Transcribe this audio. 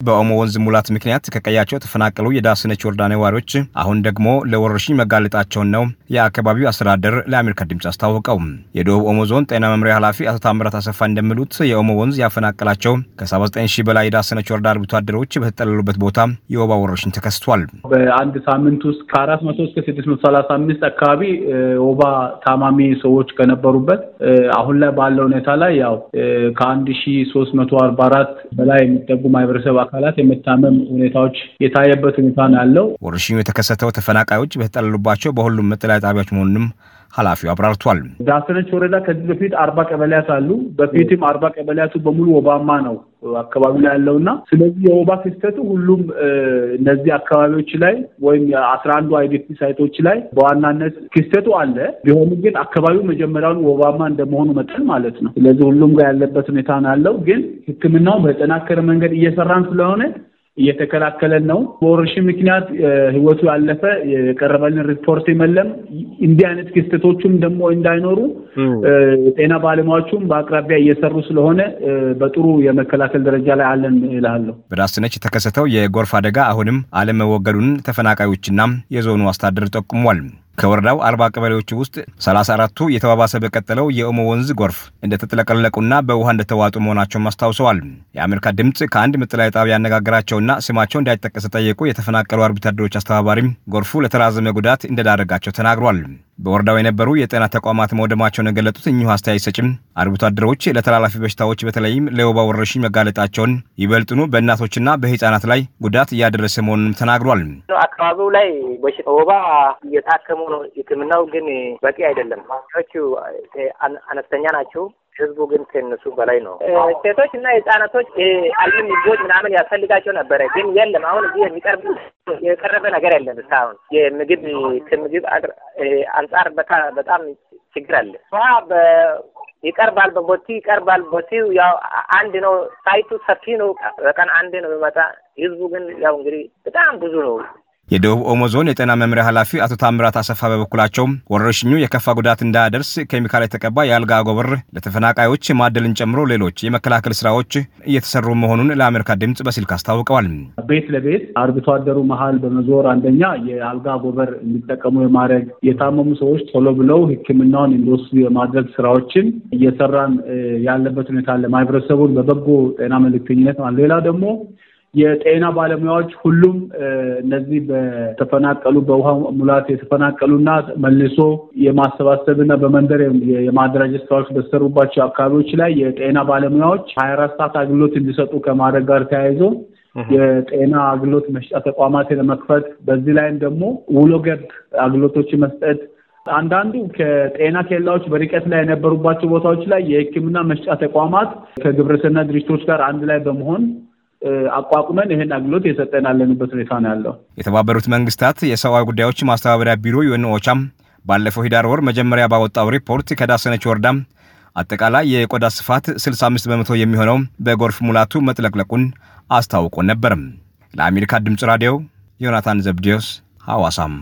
በኦሞ ወንዝ ሙላት ምክንያት ከቀያቸው የተፈናቀሉ የዳስነች ወረዳ ነዋሪዎች አሁን ደግሞ ለወረርሽኝ መጋለጣቸውን ነው የአካባቢው አስተዳደር ለአሜሪካ ድምፅ አስታወቀው። የደቡብ ኦሞ ዞን ጤና መምሪያ ኃላፊ አቶ ታምራት አሰፋ እንደሚሉት የኦሞ ወንዝ ያፈናቀላቸው ከ79 ሺህ በላይ የዳስነች ወረዳ አርብቶ አደሮች በተጠለሉበት ቦታ የወባ ወረርሽኝ ተከስቷል። በአንድ ሳምንት ውስጥ ከአራት መቶ እስከ ስድስት መቶ ሰላሳ አምስት አካባቢ ወባ ታማሚ ሰዎች ከነበሩበት አሁን ላይ ባለው ሁኔታ ላይ ያው ከአንድ ሺ ሶስት መቶ አርባ አራት በላይ የሚጠጉ ማህበረሰብ አካላት የመታመም ሁኔታዎች የታየበት ሁኔታ ነው ያለው። ወረርሽኙ የተከሰተው ተፈናቃዮች በተጠለሉባቸው በሁሉም መጠለያ ጣቢያዎች መሆኑንም ኃላፊው አብራርቷል። ዳሰነች ወረዳ ከዚህ በፊት አርባ ቀበሌያት አሉ። በፊትም አርባ ቀበሌያቱ በሙሉ ወባማ ነው አካባቢ ላይ ያለው እና ስለዚህ የወባ ክስተቱ ሁሉም እነዚህ አካባቢዎች ላይ ወይም የአስራ አንዱ IDP site ኦች ላይ በዋናነት ክስተቱ አለ። ቢሆንም ግን አካባቢው መጀመሪያውን ወባማ እንደመሆኑ መጠን ማለት ነው። ስለዚህ ሁሉም ጋር ያለበት ሁኔታ ነው ያለው። ግን ሕክምናው በጠናከረ መንገድ እየሰራን ስለሆነ እየተከላከለን ነው። በወረርሽኝ ምክንያት ህይወቱ ያለፈ የቀረበልን ሪፖርት የለም። እንዲህ አይነት ክስተቶቹም ደግሞ እንዳይኖሩ ጤና ባለሙያዎቹም በአቅራቢያ እየሰሩ ስለሆነ በጥሩ የመከላከል ደረጃ ላይ አለን እላለሁ። በዳስነች የተከሰተው የጎርፍ አደጋ አሁንም አለመወገዱን ተፈናቃዮችና የዞኑ አስተዳደር ጠቁሟል። ከወረዳው አርባ ቀበሌዎች ውስጥ ሰላሳ አራቱ የተባባሰ በቀጠለው የኦሞ ወንዝ ጎርፍ እንደተጥለቀለቁና በውሃ እንደተዋጡ መሆናቸውን አስታውሰዋል። የአሜሪካ ድምፅ ከአንድ መጠለያ ጣቢያ ያነጋገራቸውና ስማቸው እንዳይጠቀስ ጠየቁ የተፈናቀሉ አርብቶ አደሮች አስተባባሪም ጎርፉ ለተራዘመ ጉዳት እንደዳረጋቸው ተናግሯል። በወረዳው የነበሩ የጤና ተቋማት መውደማቸውን የገለጡት እኚሁ አስተያየት ሰጭም አርብቶ አደሮች ለተላላፊ በሽታዎች በተለይም ለወባ ወረርሽኝ መጋለጣቸውን ይበልጥኑ በእናቶችና በህፃናት ላይ ጉዳት እያደረሰ መሆኑንም ተናግሯል። አካባቢው ላይ ወባ እየታከሙ ነው። ሕክምናው ግን በቂ አይደለም። ዎቹ አነስተኛ ናቸው። ህዝቡ ግን ከእነሱ በላይ ነው። ሴቶች እና ህጻናቶች አልሚ ምግቦች ምናምን ያስፈልጋቸው ነበረ፣ ግን የለም። አሁን እዚህ የሚቀርብ የቀረበ ነገር የለም እስካሁን። የምግብ ከምግብ አንጻር በጣም ችግር አለ። ውሃ ይቀርባል፣ በቦቲ ይቀርባል። ቦቲው ያው አንድ ነው። ሳይቱ ሰፊ ነው። በቀን አንድ ነው የሚመጣ። ህዝቡ ግን ያው እንግዲህ በጣም ብዙ ነው። የደቡብ ኦሞ ዞን የጤና መምሪያ ኃላፊ አቶ ታምራት አሰፋ በበኩላቸው ወረርሽኙ የከፋ ጉዳት እንዳያደርስ ኬሚካል የተቀባ የአልጋ አጎበር ለተፈናቃዮች ማደልን ጨምሮ ሌሎች የመከላከል ስራዎች እየተሰሩ መሆኑን ለአሜሪካ ድምፅ በስልክ አስታውቀዋል። ቤት ለቤት አርብቶ አደሩ መሀል በመዞር አንደኛ የአልጋ አጎበር እንዲጠቀሙ የማድረግ የታመሙ ሰዎች ቶሎ ብለው ሕክምናውን እንዲወስዱ የማድረግ ስራዎችን እየሰራን ያለበት ሁኔታ አለ። ማህበረሰቡን በበጎ ጤና መልእክተኝነት ሌላ ደግሞ የጤና ባለሙያዎች ሁሉም እነዚህ በተፈናቀሉ በውሃ ሙላት የተፈናቀሉና መልሶ የማሰባሰብና በመንደር የማደራጀት ስራዎች በተሰሩባቸው አካባቢዎች ላይ የጤና ባለሙያዎች ሀያ አራት ሰዓት አገልግሎት እንዲሰጡ ከማድረግ ጋር ተያይዞ የጤና አገልግሎት መስጫ ተቋማት ለመክፈት በዚህ ላይም ደግሞ ውሎ ገብ አገልግሎቶች መስጠት አንዳንዱ ከጤና ኬላዎች በርቀት ላይ የነበሩባቸው ቦታዎች ላይ የሕክምና መስጫ ተቋማት ከግብረሰናይ ድርጅቶች ጋር አንድ ላይ በመሆን አቋቁመን ይህን አገልግሎት የሰጠን ያለንበት ሁኔታ ነው ያለው። የተባበሩት መንግስታት የሰብአዊ ጉዳዮች ማስተባበሪያ ቢሮ ዩኤን ኦቻም ባለፈው ሂዳር ወር መጀመሪያ ባወጣው ሪፖርት ከዳሰነች ወረዳ አጠቃላይ የቆዳ ስፋት 65 በመቶ የሚሆነው በጎርፍ ሙላቱ መጥለቅለቁን አስታውቆ ነበርም። ለአሜሪካ ድምፅ ራዲዮ ዮናታን ዘብዲዮስ ሐዋሳም